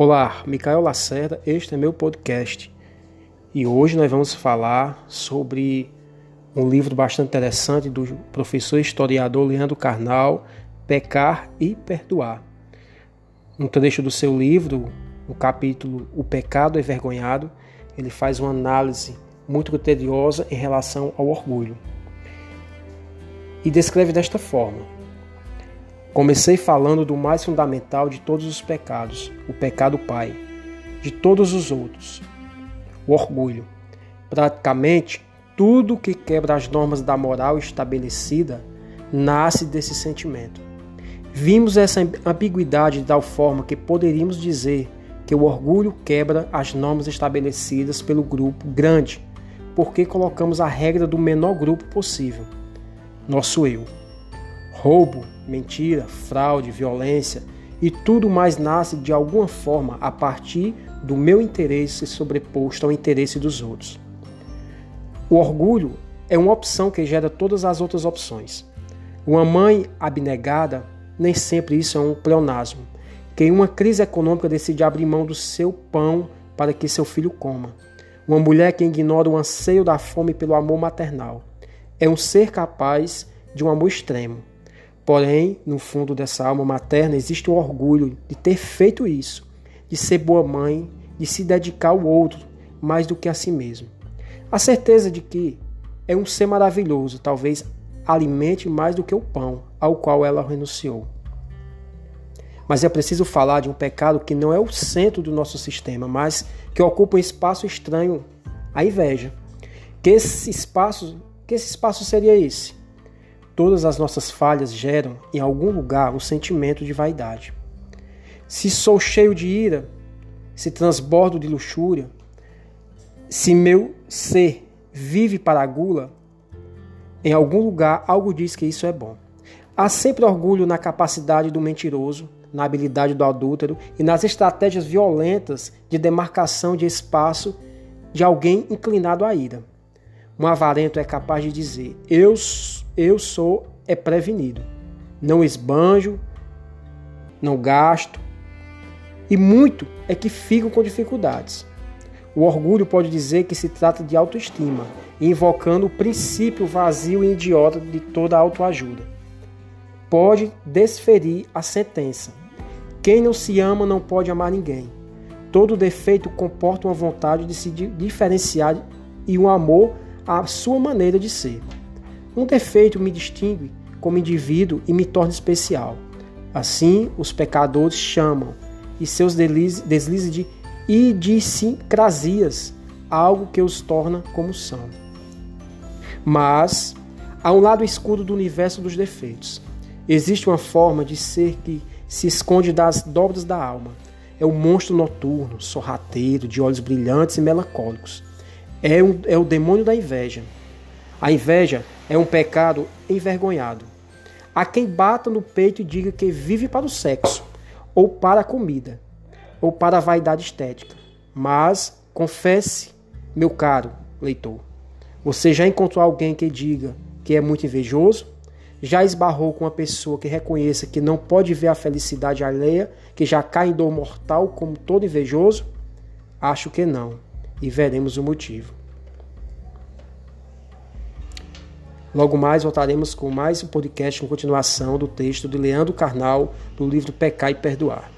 Olá, Micael Lacerda, este é meu podcast e hoje nós vamos falar sobre um livro bastante interessante do professor historiador Leandro Carnal, Pecar e Perdoar. Um trecho do seu livro, no capítulo O Pecado Envergonhado, ele faz uma análise muito criteriosa em relação ao orgulho e descreve desta forma. Comecei falando do mais fundamental de todos os pecados, o pecado pai, de todos os outros, o orgulho. Praticamente tudo que quebra as normas da moral estabelecida nasce desse sentimento. Vimos essa ambiguidade de tal forma que poderíamos dizer que o orgulho quebra as normas estabelecidas pelo grupo grande, porque colocamos a regra do menor grupo possível, nosso eu. Roubo, mentira, fraude, violência e tudo mais nasce de alguma forma a partir do meu interesse sobreposto ao interesse dos outros. O orgulho é uma opção que gera todas as outras opções. Uma mãe abnegada, nem sempre isso é um pleonasmo, que em uma crise econômica decide abrir mão do seu pão para que seu filho coma. Uma mulher que ignora o anseio da fome pelo amor maternal. É um ser capaz de um amor extremo. Porém, no fundo dessa alma materna existe o orgulho de ter feito isso, de ser boa mãe, de se dedicar ao outro mais do que a si mesmo. A certeza de que é um ser maravilhoso, talvez alimente mais do que o pão ao qual ela renunciou. Mas é preciso falar de um pecado que não é o centro do nosso sistema, mas que ocupa um espaço estranho, a inveja. Que esse espaço, que esse espaço seria esse? Todas as nossas falhas geram, em algum lugar, o sentimento de vaidade. Se sou cheio de ira, se transbordo de luxúria, se meu ser vive para a gula, em algum lugar algo diz que isso é bom. Há sempre orgulho na capacidade do mentiroso, na habilidade do adúltero e nas estratégias violentas de demarcação de espaço de alguém inclinado à ira. Um avarento é capaz de dizer: Eu eu sou é prevenido. Não esbanjo, não gasto. E muito é que ficam com dificuldades. O orgulho pode dizer que se trata de autoestima, invocando o princípio vazio e idiota de toda autoajuda. Pode desferir a sentença: quem não se ama não pode amar ninguém. Todo defeito comporta uma vontade de se diferenciar e um amor à sua maneira de ser. Um defeito me distingue como indivíduo e me torna especial. Assim, os pecadores chamam e seus deslizes de idiosincrasias, algo que os torna como são. Mas há um lado escuro do universo dos defeitos. Existe uma forma de ser que se esconde das dobras da alma. É o monstro noturno, sorrateiro, de olhos brilhantes e melancólicos. É, um, é o demônio da inveja. A inveja é um pecado envergonhado. Há quem bata no peito e diga que vive para o sexo, ou para a comida, ou para a vaidade estética. Mas confesse, meu caro leitor, você já encontrou alguém que diga que é muito invejoso? Já esbarrou com uma pessoa que reconheça que não pode ver a felicidade alheia, que já cai em dor mortal como todo invejoso? Acho que não, e veremos o motivo. Logo mais voltaremos com mais um podcast com continuação do texto de Leandro Carnal do livro Pecar e Perdoar.